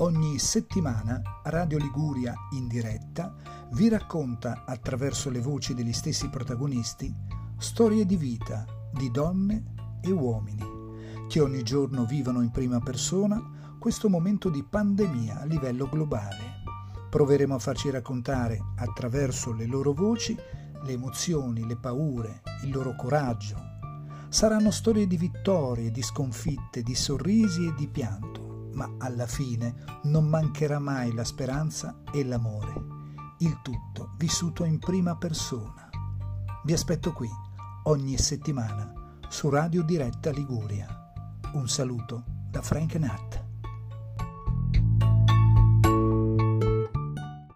Ogni settimana Radio Liguria in diretta vi racconta attraverso le voci degli stessi protagonisti storie di vita di donne e uomini che ogni giorno vivono in prima persona questo momento di pandemia a livello globale. Proveremo a farci raccontare attraverso le loro voci le emozioni, le paure, il loro coraggio. Saranno storie di vittorie, di sconfitte, di sorrisi e di pianto ma alla fine non mancherà mai la speranza e l'amore, il tutto vissuto in prima persona. Vi aspetto qui ogni settimana su Radio Diretta Liguria. Un saluto da Frank Nat.